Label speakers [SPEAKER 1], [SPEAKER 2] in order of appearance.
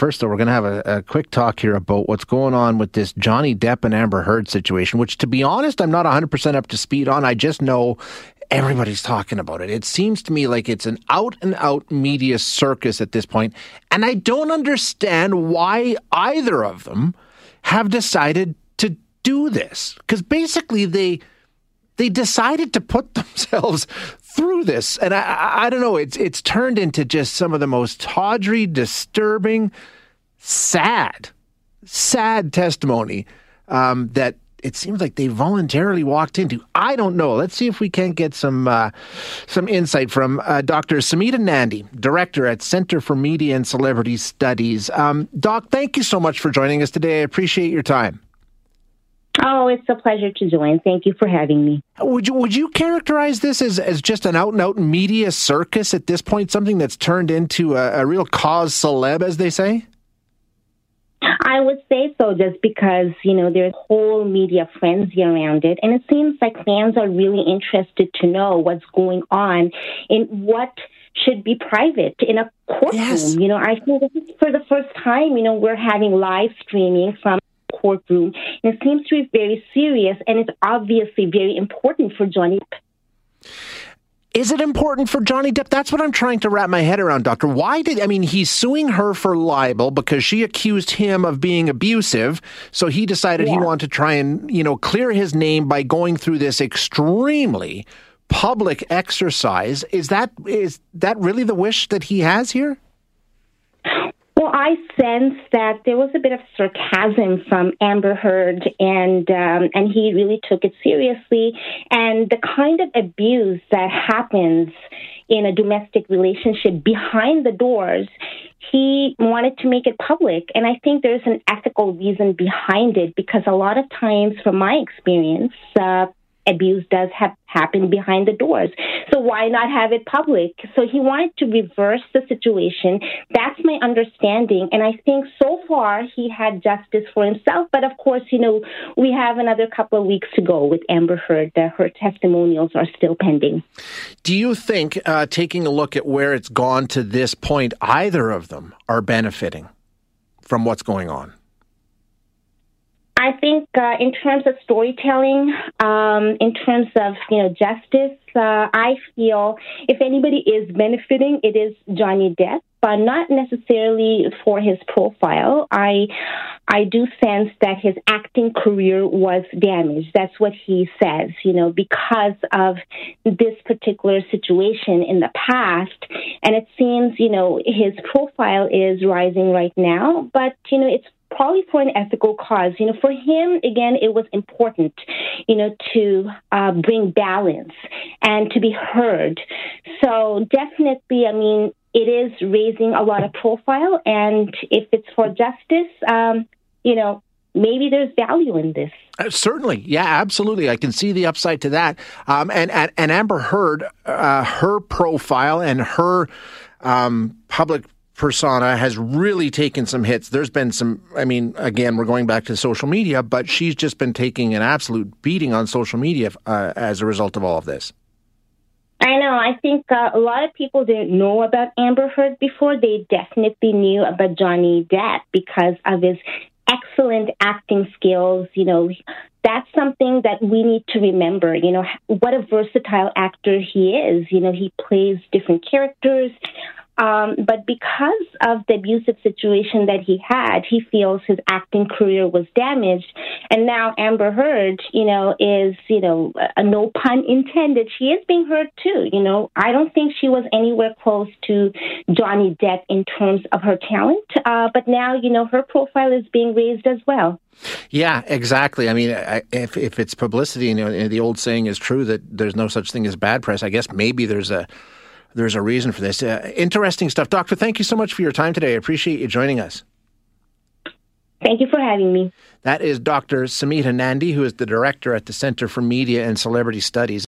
[SPEAKER 1] first, though, we're going to have a, a, quick talk here about what's going on with this Johnny Depp and Amber Heard situation, which, to be honest, I'm not 100% up to speed on. I just know everybody's talking about it. It seems to me like it's an out and out media circus at this point, and I don't understand why either of them have decided to do this because basically they they decided to put themselves through this, and I, I, I don't know. It's it's turned into just some of the most tawdry, disturbing, sad, sad testimony um, that it seems like they voluntarily walked into. I don't know. Let's see if we can't get some uh, some insight from uh, Dr. Samita Nandy, director at Center for Media and Celebrity Studies. Um, Doc, thank you so much for joining us today. I appreciate your time.
[SPEAKER 2] Oh, it's a pleasure to join. Thank you for having me.
[SPEAKER 1] Would you would you characterize this as, as just an out and out media circus at this point, something that's turned into a, a real cause celeb, as they say?
[SPEAKER 2] I would say so just because, you know, there's whole media frenzy around it. And it seems like fans are really interested to know what's going on in what should be private in a courtroom. Yes. You know, I think this is for the first time, you know, we're having live streaming from courtroom. And it seems to be very serious and it's obviously very important for Johnny.
[SPEAKER 1] Is it important for Johnny Depp? That's what I'm trying to wrap my head around, Doctor. Why did I mean he's suing her for libel because she accused him of being abusive, so he decided yeah. he wanted to try and, you know, clear his name by going through this extremely public exercise. Is that is that really the wish that he has here?
[SPEAKER 2] Well, I sense that there was a bit of sarcasm from Amber Heard, and um, and he really took it seriously. And the kind of abuse that happens in a domestic relationship behind the doors, he wanted to make it public. And I think there's an ethical reason behind it because a lot of times, from my experience, uh, abuse does have happen behind the doors. So why not have it public? So he wanted to reverse the situation. That's my understanding. And I think so far he had justice for himself. But of course, you know, we have another couple of weeks to go with Amber Heard. That her testimonials are still pending.
[SPEAKER 1] Do you think, uh, taking a look at where it's gone to this point, either of them are benefiting from what's going on?
[SPEAKER 2] I think uh, in terms of storytelling, um, in terms of you know justice, uh, I feel if anybody is benefiting, it is Johnny Depp, but not necessarily for his profile. I I do sense that his acting career was damaged. That's what he says, you know, because of this particular situation in the past. And it seems, you know, his profile is rising right now, but you know, it's probably for an ethical cause. You know, for him, again, it was important, you know, to uh, bring balance and to be heard. So definitely, I mean, it is raising a lot of profile, and if it's for justice, um, you know, maybe there's value in this.
[SPEAKER 1] Uh, certainly, yeah, absolutely. I can see the upside to that. Um, and, and, and Amber Heard, uh, her profile and her um, public persona has really taken some hits. There's been some, I mean, again, we're going back to social media, but she's just been taking an absolute beating on social media uh, as a result of all of this.
[SPEAKER 2] I know. I think uh, a lot of people didn't know about Amber Heard before. They definitely knew about Johnny Depp because of his excellent acting skills. You know, that's something that we need to remember. You know, what a versatile actor he is. You know, he plays different characters. Um, but because of the abusive situation that he had, he feels his acting career was damaged. And now Amber Heard, you know, is, you know, a no pun intended. She is being hurt too. You know, I don't think she was anywhere close to Johnny Depp in terms of her talent. Uh, but now, you know, her profile is being raised as well.
[SPEAKER 1] Yeah, exactly. I mean, if if it's publicity, you know, the old saying is true that there's no such thing as bad press. I guess maybe there's a there's a reason for this. Uh, interesting stuff. Doctor, thank you so much for your time today. I appreciate you joining us.
[SPEAKER 2] Thank you for having me.
[SPEAKER 1] That is Dr. Samita Nandy, who is the director at the Center for Media and Celebrity Studies.